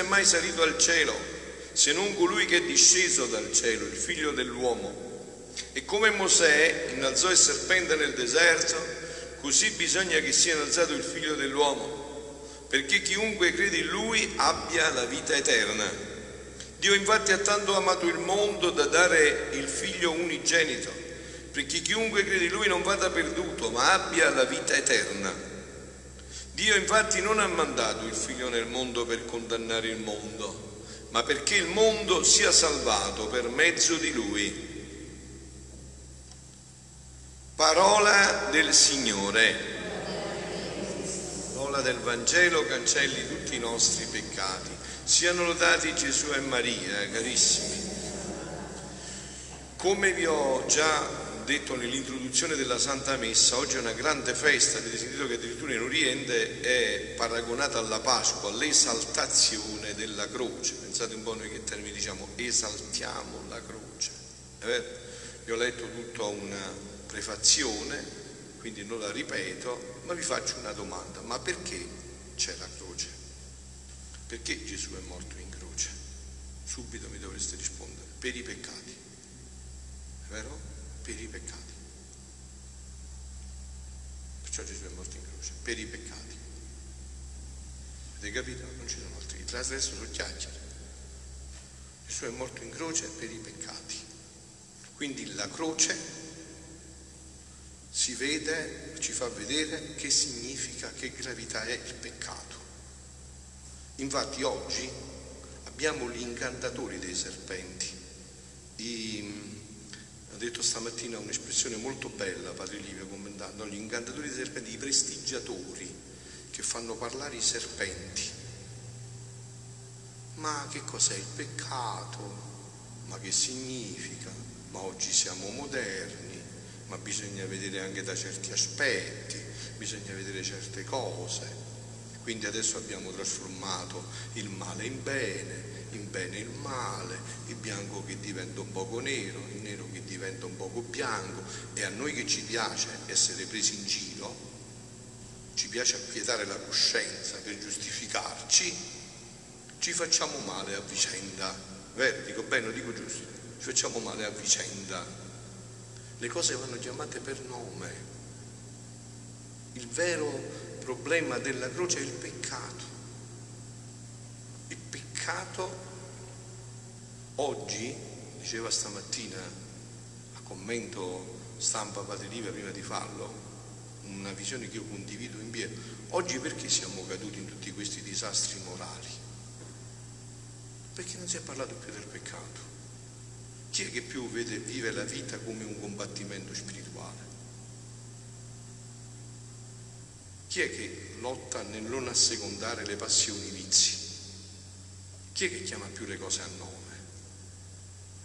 è mai salito al cielo se non colui che è disceso dal cielo, il figlio dell'uomo. E come Mosè innalzò il serpente nel deserto, così bisogna che sia innalzato il figlio dell'uomo, perché chiunque crede in lui abbia la vita eterna. Dio infatti ha tanto amato il mondo da dare il figlio unigenito, perché chiunque crede in lui non vada perduto, ma abbia la vita eterna. Dio infatti non ha mandato il figlio nel mondo per condannare il mondo, ma perché il mondo sia salvato per mezzo di lui. Parola del Signore. Parola del Vangelo cancelli tutti i nostri peccati. Siano lodati Gesù e Maria, carissimi. Come vi ho già detto nell'introduzione della Santa Messa, oggi è una grande festa, avete sentito che addirittura in Oriente è paragonata alla Pasqua, l'esaltazione della croce. Pensate un po' noi che termini diciamo esaltiamo la croce. Vi ho letto tutta una prefazione, quindi non la ripeto, ma vi faccio una domanda, ma perché c'è la croce? Perché Gesù è morto in croce? Subito mi dovreste rispondere, per i peccati, è vero? Per i peccati. Perciò Gesù è morto in croce, per i peccati. Avete capito? Non ci sono altri, il resto sono chiacchiere. Gesù è morto in croce per i peccati. Quindi la croce si vede, ci fa vedere che significa, che gravità è il peccato. Infatti oggi abbiamo gli incantatori dei serpenti. I, ha detto stamattina un'espressione molto bella, Padre Livio, commentando, gli incantatori dei serpenti, i prestigiatori che fanno parlare i serpenti. Ma che cos'è il peccato? Ma che significa? Ma oggi siamo moderni ma bisogna vedere anche da certi aspetti, bisogna vedere certe cose. Quindi adesso abbiamo trasformato il male in bene, in bene il male, bianco che diventa un poco nero, il nero che diventa un poco bianco e a noi che ci piace essere presi in giro, ci piace acquietare la coscienza per giustificarci, ci facciamo male a vicenda. Vero? Dico bene, lo dico giusto, ci facciamo male a vicenda le cose vanno chiamate per nome. Il vero problema della croce è il peccato. Il peccato oggi, diceva stamattina a commento stampa Padre Liva prima di farlo, una visione che io condivido in pieno. Oggi perché siamo caduti in tutti questi disastri morali? Perché non si è parlato più del peccato. Chi è che più vede, vive la vita come un combattimento spirituale? Chi è che lotta nel non assecondare le passioni, vizi? Chi è che chiama più le cose a nome?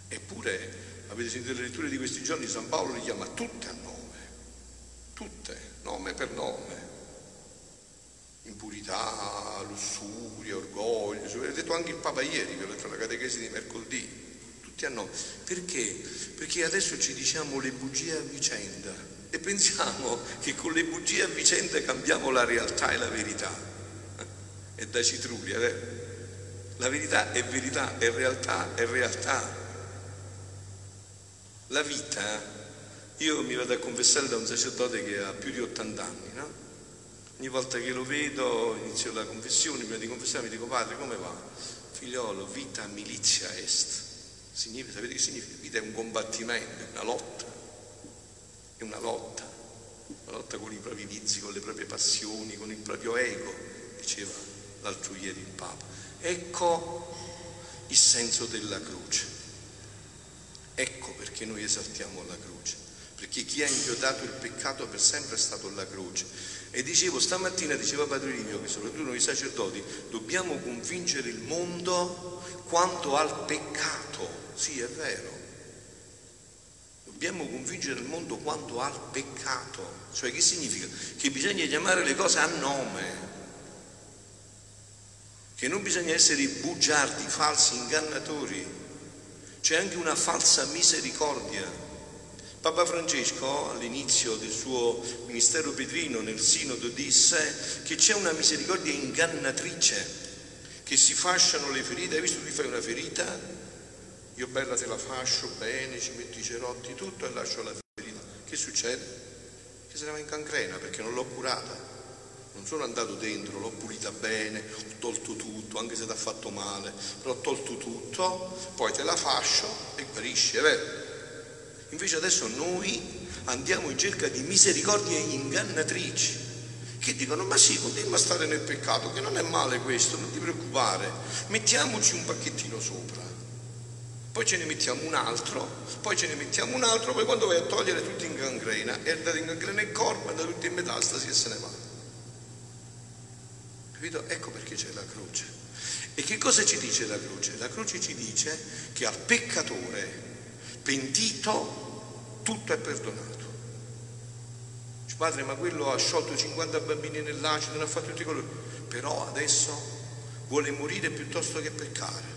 Eppure, avete sentito le letture di questi giorni, San Paolo le chiama tutte a nome, tutte, nome per nome. Impurità, lussuria, orgoglio, avete detto anche il Papa ieri, vi ho letto la catechesi di mercoledì tutti a noi. Perché? Perché adesso ci diciamo le bugie a vicenda e pensiamo che con le bugie a vicenda cambiamo la realtà e la verità. È da citrulli, è vero? La verità è verità, è realtà, è realtà. La vita, io mi vado a confessare da un sacerdote che ha più di 80 anni, no? Ogni volta che lo vedo, inizio la confessione, prima di confessare mi dico, padre, come va? Figliolo, vita milizia est. Significa, sapete che significa? Vita è un combattimento, è una lotta, è una lotta, una lotta con i propri vizi, con le proprie passioni, con il proprio ego, diceva l'altro ieri il Papa. Ecco il senso della croce. Ecco perché noi esaltiamo la croce, perché chi ha inchiodato il peccato per sempre è stato la croce. E dicevo, stamattina diceva Padre Livio che soprattutto noi sacerdoti dobbiamo convincere il mondo quanto al peccato sì, è vero. Dobbiamo convincere il mondo quanto al peccato. Cioè che significa? Che bisogna chiamare le cose a nome. Che non bisogna essere bugiardi, falsi, ingannatori. C'è anche una falsa misericordia. Papa Francesco all'inizio del suo ministero petrino nel sinodo disse che c'è una misericordia ingannatrice, che si fasciano le ferite. Hai visto tu fai una ferita? Io bella te la fascio bene, ci metto i cerotti, tutto e lascio la ferita. Che succede? Che se ne va in cancrena perché non l'ho curata non sono andato dentro, l'ho pulita bene, ho tolto tutto, anche se ti ha fatto male, però ho tolto tutto, poi te la fascio e guarisce, vero? Invece adesso noi andiamo in cerca di misericordie ingannatrici che dicono ma sì, continuiamo a stare nel peccato, che non è male questo, non ti preoccupare, mettiamoci un pacchettino sopra, poi ce ne mettiamo un altro, poi ce ne mettiamo un altro, poi quando vai a togliere tutto in gangrena, è andato in gangrena il corpo, è andato tutto in metastasi e se ne va. Capito? Ecco perché c'è la croce. E che cosa ci dice la croce? La croce ci dice che al peccatore pentito tutto è perdonato. Dice, padre, ma quello ha sciolto 50 bambini nell'acido, non ha fatto tutti colori. Però adesso vuole morire piuttosto che peccare.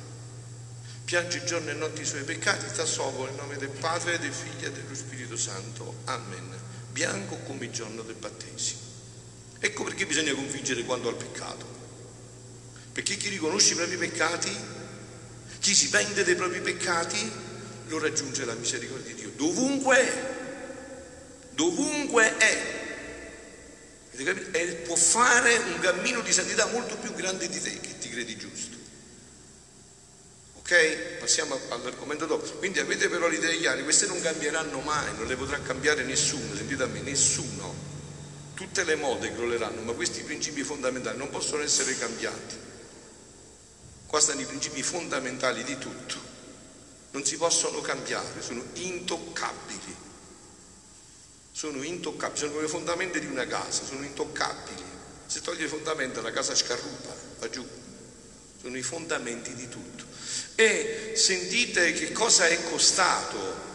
Piange giorno e notte i suoi peccati, sta sopra nel nome del Padre, del Figlio e dello Spirito Santo. Amen. Bianco come il giorno del battesimo. Ecco perché bisogna convincere quanto al peccato. Perché chi riconosce i propri peccati, chi si pente dei propri peccati, lo raggiunge la misericordia di Dio. Dovunque è, dovunque è. E può fare un cammino di santità molto più grande di te che ti credi giusto. Ok? Passiamo all'argomento dopo. Quindi avete però le idee chiare, queste non cambieranno mai, non le potrà cambiare nessuno, sentite a me, nessuno. Tutte le mode crolleranno, ma questi principi fondamentali non possono essere cambiati. Qua stanno i principi fondamentali di tutto. Non si possono cambiare, sono intoccabili. Sono intoccabili, sono come le fondamenta di una casa, sono intoccabili. Se toglie le fondamenta la casa scarrupa, va giù. Sono i fondamenti di tutto. E sentite che cosa è costato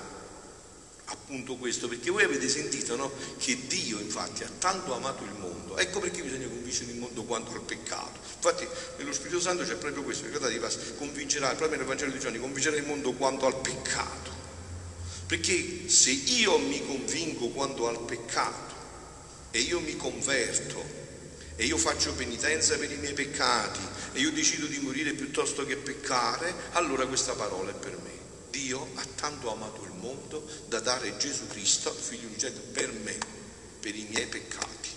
appunto questo, perché voi avete sentito no? che Dio infatti ha tanto amato il mondo, ecco perché bisogna convincere il mondo quanto al peccato. Infatti nello Spirito Santo c'è proprio questo, ricordate, convincerà, proprio nel Vangelo di Giovanni, convincerà il mondo quanto al peccato. Perché se io mi convinco quanto al peccato e io mi converto e io faccio penitenza per i miei peccati e io decido di morire piuttosto che peccare, allora questa parola è per me. Dio ha tanto amato il mondo da dare Gesù Cristo, figlio unigenito, per me, per i miei peccati.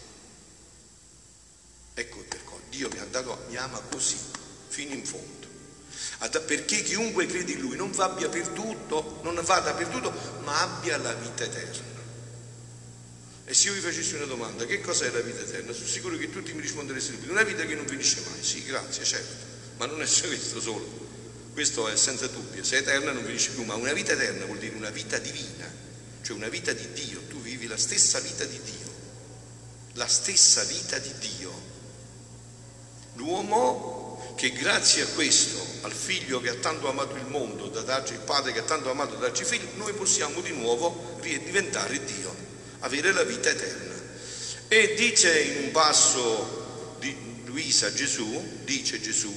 Ecco perché Dio mi ha dato, mi ama così, fino in fondo. Perché chiunque crede in Lui non abbia perduto, non vada perduto, ma abbia la vita eterna. E se io vi facessi una domanda, che cos'è la vita eterna? Sono sicuro che tutti mi rispondereste subito. Una vita che non finisce mai. Sì, grazie, certo. Ma non è questo solo. Questo è senza dubbio, se è eterna non finisce più, ma una vita eterna vuol dire una vita divina, cioè una vita di Dio, tu vivi la stessa vita di Dio, la stessa vita di Dio. L'uomo che grazie a questo, al figlio che ha tanto amato il mondo, da darci il padre che ha tanto amato da darci figli, noi possiamo di nuovo diventare Dio, avere la vita eterna. E dice in un passo di Luisa Gesù, dice Gesù,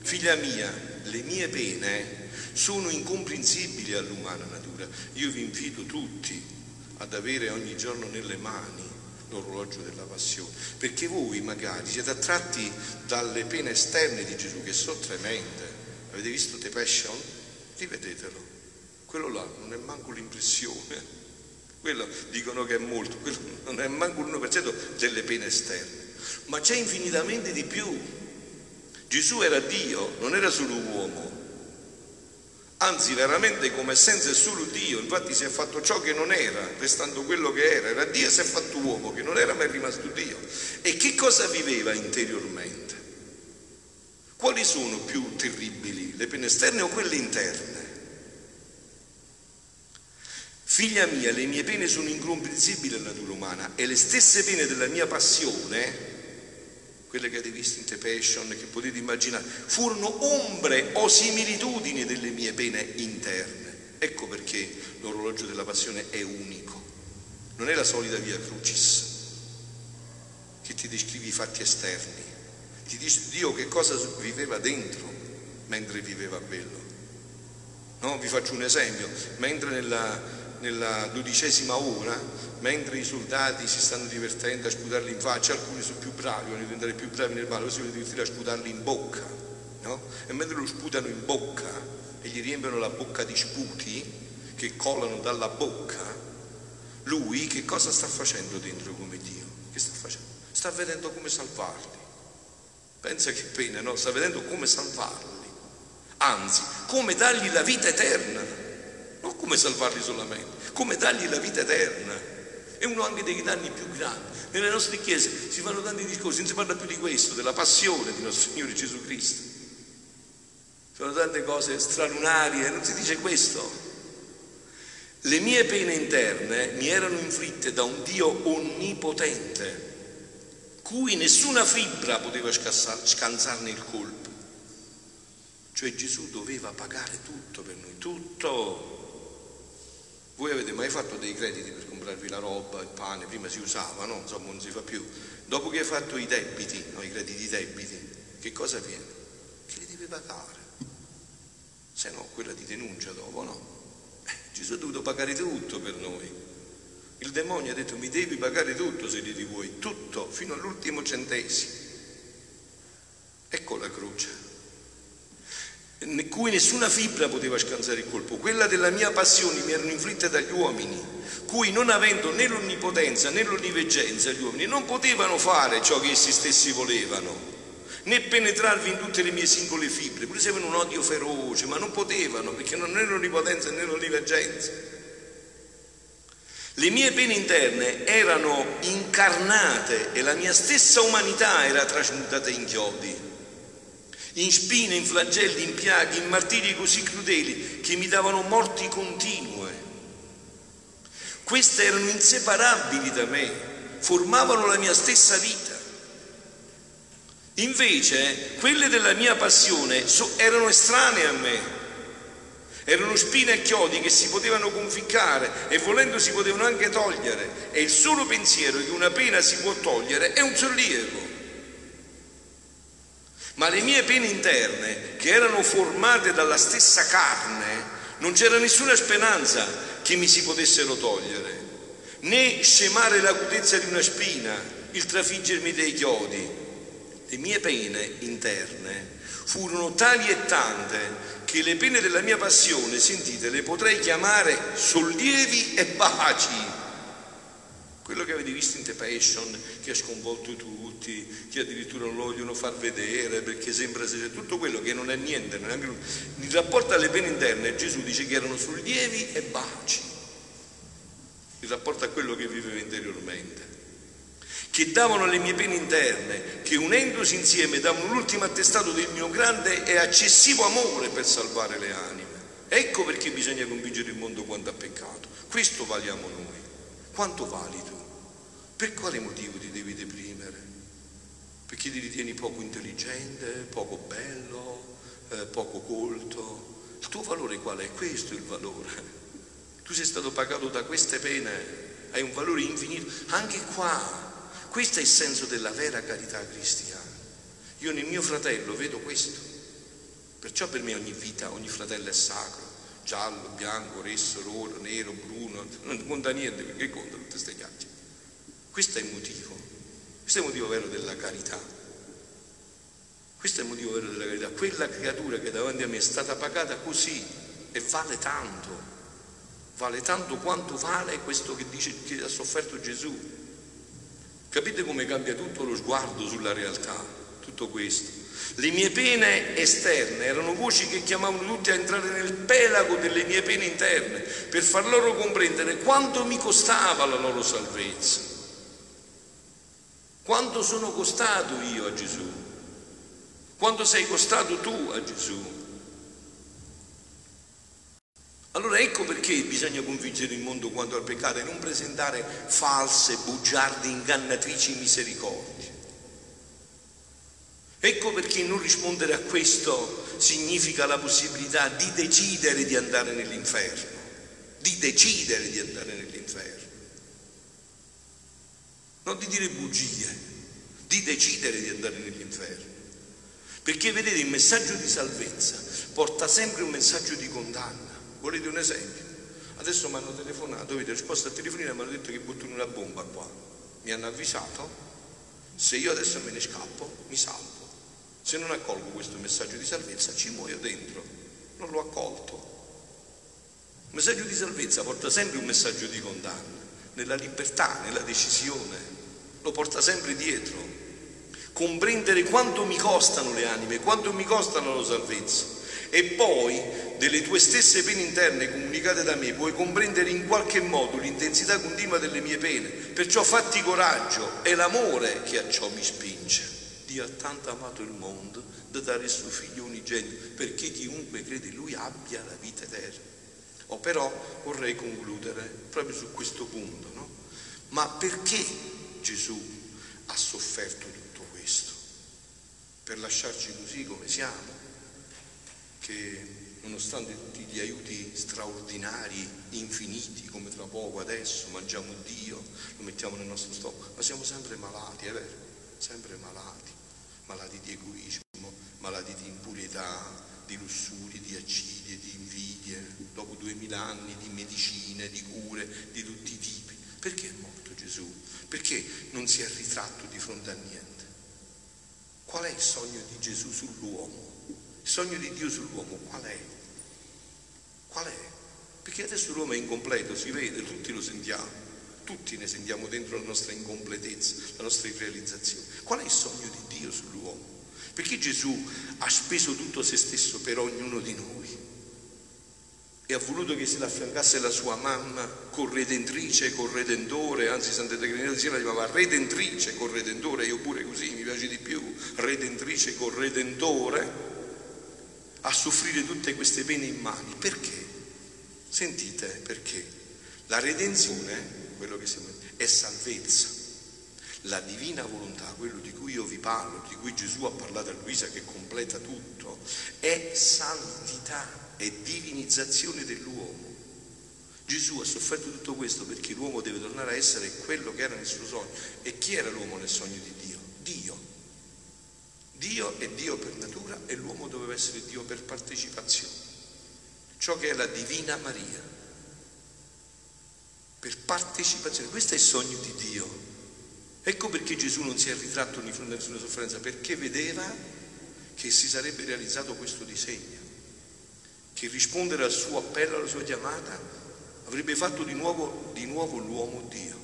figlia mia, le mie pene sono incomprensibili all'umana natura. Io vi invito tutti ad avere ogni giorno nelle mani l'orologio della passione, perché voi magari siete attratti dalle pene esterne di Gesù che sono tremende. Avete visto The Passion? Rivedetelo. Quello là non è manco l'impressione. Quello dicono che è molto, quello non è manco l'1% delle pene esterne. Ma c'è infinitamente di più Gesù era Dio, non era solo uomo. Anzi, veramente come essenza è solo Dio, infatti si è fatto ciò che non era, restando quello che era. Era Dio e si è fatto uomo, che non era ma è rimasto Dio. E che cosa viveva interiormente? Quali sono più terribili, le pene esterne o quelle interne? Figlia mia, le mie pene sono incomprensibili alla natura umana e le stesse pene della mia passione quelle che avete visto in The Passion, che potete immaginare, furono ombre o similitudini delle mie pene interne. Ecco perché l'orologio della passione è unico. Non è la solita via crucis che ti descrive i fatti esterni, ti dice Dio che cosa viveva dentro mentre viveva quello. No? Vi faccio un esempio, mentre nella, nella dodicesima ora, mentre i soldati si stanno divertendo a sputarli in faccia, alcuni sono più bravi, vogliono diventare più bravi nel male, si vogliono divertire a sputarli in bocca, no? E mentre lo sputano in bocca e gli riempiono la bocca di sputi che colano dalla bocca, lui che cosa sta facendo dentro come Dio? Che sta facendo? Sta vedendo come salvarli. Pensa che pena, no? Sta vedendo come salvarli anzi come dargli la vita eterna, non come salvarli solamente, come dargli la vita eterna. È uno anche dei danni più grandi. Nelle nostre chiese si fanno tanti discorsi, non si parla più di questo, della passione di nostro Signore Gesù Cristo. Sono tante cose stralunarie, non si dice questo. Le mie pene interne mi erano inflitte da un Dio onnipotente, cui nessuna fibra poteva scansarne il colpo. Cioè Gesù doveva pagare tutto per noi, tutto. Voi avete mai fatto dei crediti per comprarvi la roba, il pane? Prima si usava, no? Insomma non si fa più. Dopo che hai fatto i debiti, no, i crediti debiti, che cosa avviene? Che li devi pagare. Se no, quella ti denuncia dopo, no? Eh, Gesù ha dovuto pagare tutto per noi. Il demonio ha detto mi devi pagare tutto se li vuoi, tutto, fino all'ultimo centesimo. Ecco la croce cui nessuna fibra poteva scansare il colpo, quella della mia passione mi erano inflitte dagli uomini, cui non avendo né l'onnipotenza né l'onniveggenza gli uomini non potevano fare ciò che essi stessi volevano, né penetrarvi in tutte le mie singole fibre, pure se avevano un odio feroce, ma non potevano perché non erano l'onnipotenza né l'onniveggenza. Le mie pene interne erano incarnate e la mia stessa umanità era trasmutata in chiodi in spine, in flagelli, in piaghe, in martiri così crudeli che mi davano morti continue. Queste erano inseparabili da me, formavano la mia stessa vita. Invece quelle della mia passione erano estranee a me, erano spine e chiodi che si potevano conficcare e volendo si potevano anche togliere e il solo pensiero che una pena si può togliere è un sollievo. Ma le mie pene interne, che erano formate dalla stessa carne, non c'era nessuna speranza che mi si potessero togliere, né scemare l'acutezza di una spina, il trafiggermi dei chiodi. Le mie pene interne furono tali e tante che le pene della mia passione, sentite, le potrei chiamare sollievi e baci quello che avete visto in The Passion, che ha sconvolto tutti, che addirittura non lo vogliono far vedere perché sembra essere tutto quello che non è niente, neanche... in rapporto alle pene interne Gesù dice che erano sollievi e baci, in rapporto a quello che viveva interiormente, che davano le mie pene interne, che unendosi insieme davano l'ultimo attestato del mio grande e accessivo amore per salvare le anime. Ecco perché bisogna convincere il mondo quanto ha peccato. Questo valiamo noi. Quanto vali tu? Per quale motivo ti devi deprimere? Perché ti ritieni poco intelligente, poco bello, eh, poco colto? Il tuo valore qual è? Questo è il valore. Tu sei stato pagato da queste pene, hai un valore infinito. Anche qua, questo è il senso della vera carità cristiana. Io nel mio fratello vedo questo. Perciò per me ogni vita, ogni fratello è sacro. Giallo, bianco, rosso, roro, nero, bruno, non conta niente perché conta tutte queste chiacchiere. Questo è il motivo, questo è il motivo vero della carità. Questo è il motivo vero della carità. Quella creatura che davanti a me è stata pagata così e vale tanto, vale tanto quanto vale questo che dice che ha sofferto Gesù. Capite come cambia tutto lo sguardo sulla realtà, tutto questo. Le mie pene esterne erano voci che chiamavano tutti a entrare nel pelago delle mie pene interne per far loro comprendere quanto mi costava la loro salvezza. Quanto sono costato io a Gesù? Quanto sei costato tu a Gesù? Allora ecco perché bisogna convincere il mondo quanto al peccato e non presentare false, bugiarde, ingannatrici misericordie. Ecco perché non rispondere a questo significa la possibilità di decidere di andare nell'inferno, di decidere di andare nell'inferno non di dire bugie, di decidere di andare nell'inferno. Perché vedete il messaggio di salvezza porta sempre un messaggio di condanna. Volete un esempio? Adesso mi hanno telefonato, avete risposto al telefonino e mi hanno detto che buttano una bomba qua. Mi hanno avvisato, se io adesso me ne scappo, mi salvo. Se non accolgo questo messaggio di salvezza, ci muoio dentro. Non l'ho accolto. Il messaggio di salvezza porta sempre un messaggio di condanna, nella libertà, nella decisione, lo porta sempre dietro. Comprendere quanto mi costano le anime, quanto mi costano la salvezza. E poi, delle tue stesse pene interne comunicate da me, puoi comprendere in qualche modo l'intensità continua delle mie pene. Perciò fatti coraggio, è l'amore che a ciò mi spinge. Dio ha tanto amato il mondo da dare il suo figlio unigenito, perché chiunque crede in lui abbia la vita eterna. Oh, però vorrei concludere proprio su questo punto, no? Ma perché Gesù ha sofferto tutto questo? Per lasciarci così come siamo? Che nonostante tutti gli aiuti straordinari, infiniti, come tra poco adesso, mangiamo Dio, lo mettiamo nel nostro stomaco, ma siamo sempre malati, è vero? Sempre malati, malati di egoismo, malati di impurità, di lussurie, di accidie, di invidie, dopo duemila anni di medicine, di cure, di tutti i tipi. Perché è morto Gesù? Perché non si è ritratto di fronte a niente? Qual è il sogno di Gesù sull'uomo? Il sogno di Dio sull'uomo qual è? Qual è? Perché adesso l'uomo è incompleto, si vede, tutti lo sentiamo, tutti ne sentiamo dentro la nostra incompletezza, la nostra irrealizzazione. Qual è il sogno di Dio sull'uomo? Perché Gesù ha speso tutto se stesso per ognuno di noi e ha voluto che se l'affiancasse la sua mamma corredentrice, corredentore, anzi Santa Trinità di Siena chiamava redentrice, corredentore, io pure così mi piace di più, redentrice, corredentore, a soffrire tutte queste pene immani. Perché? Sentite perché? La redenzione, quello che siamo, è salvezza. La divina volontà, quello di cui io vi parlo, di cui Gesù ha parlato a Luisa che completa tutto, è santità, è divinizzazione dell'uomo. Gesù ha sofferto tutto questo perché l'uomo deve tornare a essere quello che era nel suo sogno. E chi era l'uomo nel sogno di Dio? Dio. Dio è Dio per natura e l'uomo doveva essere Dio per partecipazione. Ciò che è la divina Maria. Per partecipazione. Questo è il sogno di Dio. Ecco perché Gesù non si è ritratto di fronte a nessuna sofferenza, perché vedeva che si sarebbe realizzato questo disegno, che rispondere al suo appello, alla sua chiamata, avrebbe fatto di nuovo, di nuovo l'uomo Dio.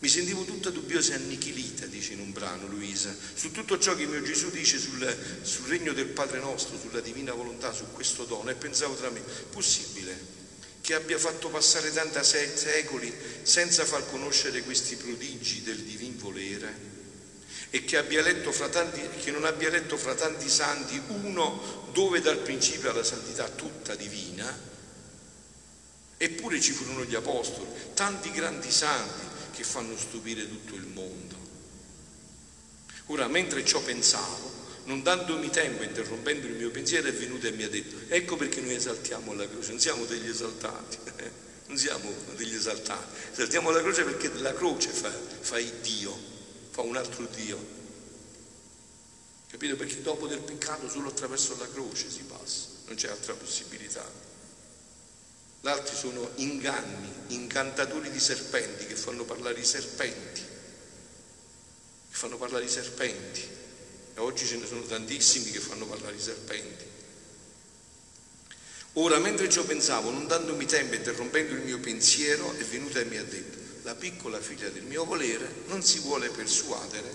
Mi sentivo tutta dubbiosa e annichilita, dice in un brano Luisa, su tutto ciò che mio Gesù dice sul, sul regno del Padre nostro, sulla divina volontà, su questo dono, e pensavo tra me, possibile che abbia fatto passare tanti secoli senza far conoscere questi prodigi del divin volere e che, tanti, che, non abbia letto fra tanti santi uno dove dal principio alla santità tutta divina, eppure ci furono gli apostoli, tanti grandi santi che fanno stupire tutto il mondo. Ora, mentre ciò pensavo, non dandomi tempo, interrompendo il mio pensiero, è venuto e mi ha detto, ecco perché noi esaltiamo la croce, non siamo degli esaltati, non siamo degli esaltati, esaltiamo la croce perché la croce fa, fa Dio, fa un altro Dio. Capito? Perché dopo del peccato solo attraverso la croce si passa, non c'è altra possibilità. L'altro sono inganni, incantatori di serpenti che fanno parlare i serpenti, che fanno parlare i serpenti. E oggi ce ne sono tantissimi che fanno parlare i serpenti. Ora, mentre ciò pensavo, non dandomi tempo, interrompendo il mio pensiero, è venuta e mi ha detto, la piccola figlia del mio volere non si vuole persuadere,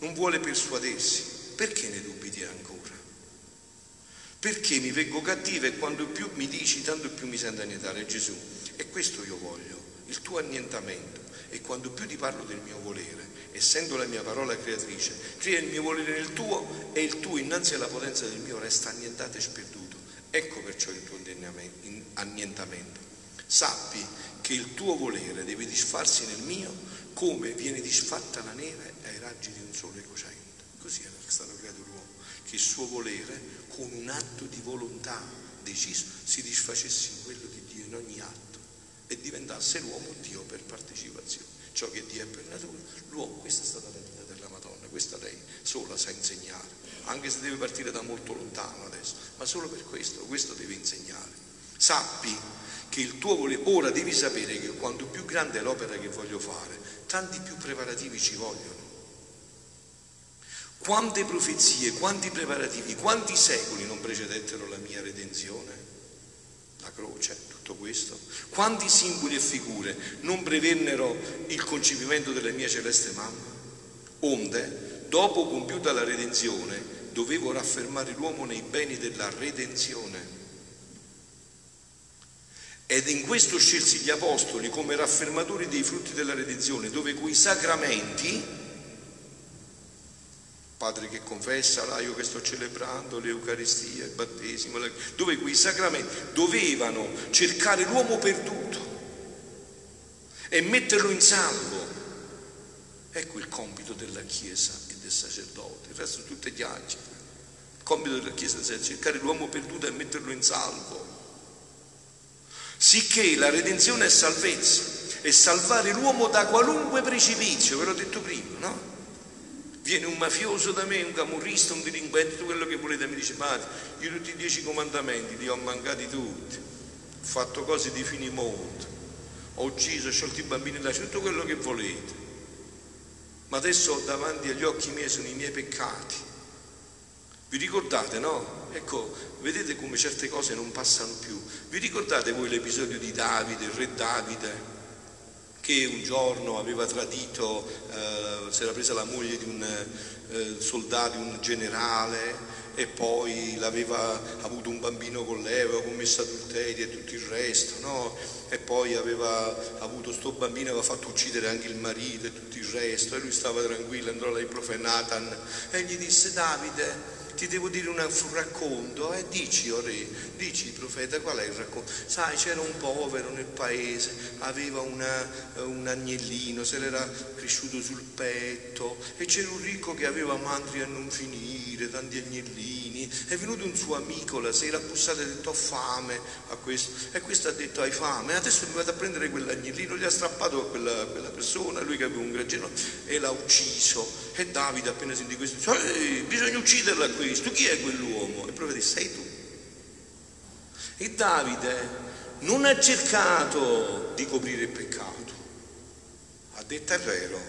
non vuole persuadersi. Perché ne dubiti ancora? Perché mi vengo cattiva e quando più mi dici, tanto più mi sento annientare Gesù. E questo io voglio, il tuo annientamento. E quando più ti parlo del mio volere, essendo la mia parola creatrice, crea il mio volere nel tuo e il tuo innanzi alla potenza del mio resta annientato e sperduto. Ecco perciò il tuo annientamento. Sappi che il tuo volere deve disfarsi nel mio come viene disfatta la neve ai raggi di un sole cocente. Così era stato creato l'uomo, che il suo volere con un atto di volontà deciso si disfacesse in quello di Dio in ogni atto e diventasse l'uomo Dio per partecipazione ciò che Dio è per natura, l'uomo, questa è stata la vita della Madonna, questa lei sola sa insegnare, anche se deve partire da molto lontano adesso, ma solo per questo, questo devi insegnare. Sappi che il tuo volere, ora devi sapere che quanto più grande è l'opera che voglio fare, tanti più preparativi ci vogliono. Quante profezie, quanti preparativi, quanti secoli non precedettero la mia redenzione? La croce, tutto questo. Quanti simboli e figure non prevennero il concepimento della mia celeste mamma? Onde, dopo compiuta la redenzione, dovevo raffermare l'uomo nei beni della redenzione. Ed in questo scelsi gli apostoli come raffermatori dei frutti della redenzione, dove quei sacramenti, padre che confessa, l'aio che sto celebrando, l'Eucaristia, il battesimo, dove quei sacramenti dovevano cercare l'uomo perduto e metterlo in salvo. Ecco il compito della Chiesa e del sacerdote, il resto tutti gli angeli. Il compito della Chiesa è cercare l'uomo perduto e metterlo in salvo. Sicché la redenzione è salvezza, è salvare l'uomo da qualunque precipizio, ve l'ho detto prima, no? Viene un mafioso da me, un camorrista, un delinquente, tutto quello che volete, mi dice, padre, io tutti i dieci comandamenti li ho mancati tutti, ho fatto cose di fini mondo, ho ucciso, ho sciolto i bambini da tutto quello che volete ma adesso davanti agli occhi miei sono i miei peccati. Vi ricordate, no? Ecco, vedete come certe cose non passano più. Vi ricordate voi l'episodio di Davide, il re Davide, che un giorno aveva tradito, eh, si era presa la moglie di un eh, soldato, un generale, e poi l'aveva avuto un bambino con lei, aveva commesso adulterio e tutto il resto, no? E poi aveva avuto sto bambino, aveva fatto uccidere anche il marito e tutto il resto, e lui stava tranquillo, andò là il profeta Nathan e gli disse Davide, ti devo dire un racconto, eh? dici, o oh re, dici profeta, qual è il racconto? Sai, c'era un povero nel paese, aveva una, un agnellino, se l'era cresciuto sul petto, e c'era un ricco che aveva mandri a non finire, tanti agnellini, è venuto un suo amico la sera, ha bussato e ha detto ho fame a questo, e questo ha detto hai fame, adesso mi vado a prendere quell'agnellino, gli ha strappato a quella, quella persona, lui che aveva un grangello, e l'ha ucciso. E Davide appena sentì questo dice, bisogna ucciderla questo, chi è quell'uomo? E il profeta dice, sei tu. E Davide non ha cercato di coprire il peccato, ha detto è vero,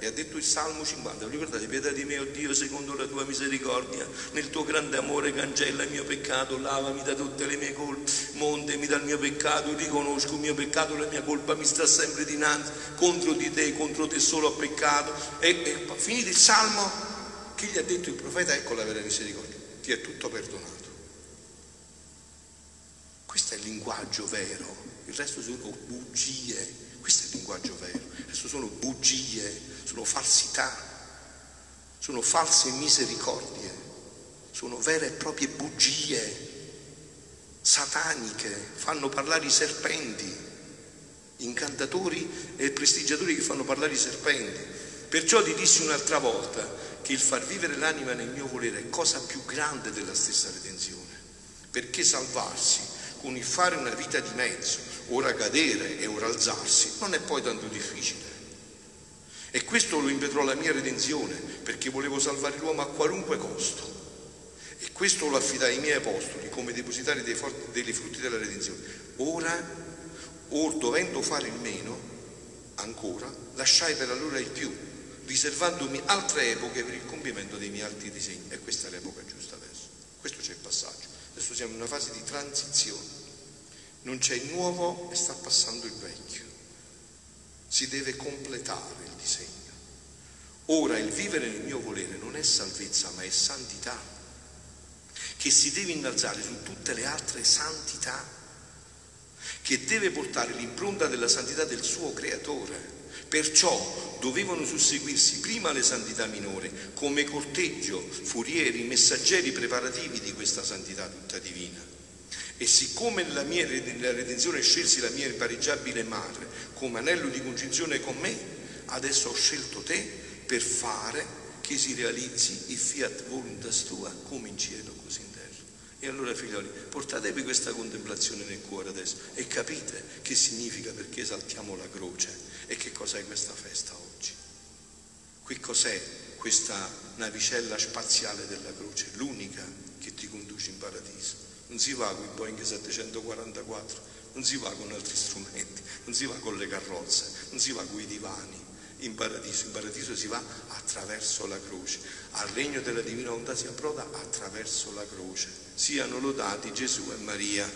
e ha detto il Salmo 50, vi ricordate, pietà di me, oh Dio, secondo la tua misericordia, nel tuo grande amore cancella il mio peccato, lavami da tutte le mie colpe, montemi dal mio peccato, riconosco il mio peccato, la mia colpa mi sta sempre dinanzi, contro di te, contro te solo ho peccato. E, e finito il Salmo, che gli ha detto il profeta, ecco la vera misericordia, ti è tutto perdonato. Questo è il linguaggio vero, il resto sono bugie, questo è il linguaggio vero, il resto sono bugie sono falsità, sono false misericordie, sono vere e proprie bugie sataniche, fanno parlare i serpenti, incantatori e prestigiatori che fanno parlare i serpenti. Perciò ti dissi un'altra volta che il far vivere l'anima nel mio volere è cosa più grande della stessa redenzione, perché salvarsi con il fare una vita di mezzo, ora cadere e ora alzarsi, non è poi tanto difficile. E questo lo impetrò la mia redenzione, perché volevo salvare l'uomo a qualunque costo. E questo lo affidai ai miei apostoli come depositari dei, forti, dei frutti della redenzione. Ora, or dovendo fare il meno, ancora, lasciai per allora il più, riservandomi altre epoche per il compimento dei miei alti disegni. E questa è l'epoca giusta adesso. Questo c'è il passaggio. Adesso siamo in una fase di transizione. Non c'è il nuovo e sta passando il vecchio. Si deve completare disegno. Ora il vivere nel mio volere non è salvezza, ma è santità, che si deve innalzare su tutte le altre santità, che deve portare l'impronta della santità del suo creatore. Perciò dovevano susseguirsi prima le santità minori come corteggio, furieri, messaggeri preparativi di questa santità tutta divina. E siccome nella mia nella redenzione scelsi la mia impareggiabile madre come anello di congiunzione con me, adesso ho scelto te per fare che si realizzi il fiat voluntas tua come in cielo così in terra. E allora figlioli, portatevi questa contemplazione nel cuore adesso e capite che significa perché esaltiamo la croce e che cos'è questa festa oggi. Qui cos'è questa navicella spaziale della croce, l'unica che ti conduce in paradiso. Non si va con i Boeing 744, non si va con altri strumenti, non si va con le carrozze, non si va con i divani. In paradiso, in paradiso si va attraverso la croce. Al regno della divina volontà si approda attraverso la croce. Siano lodati Gesù e Maria.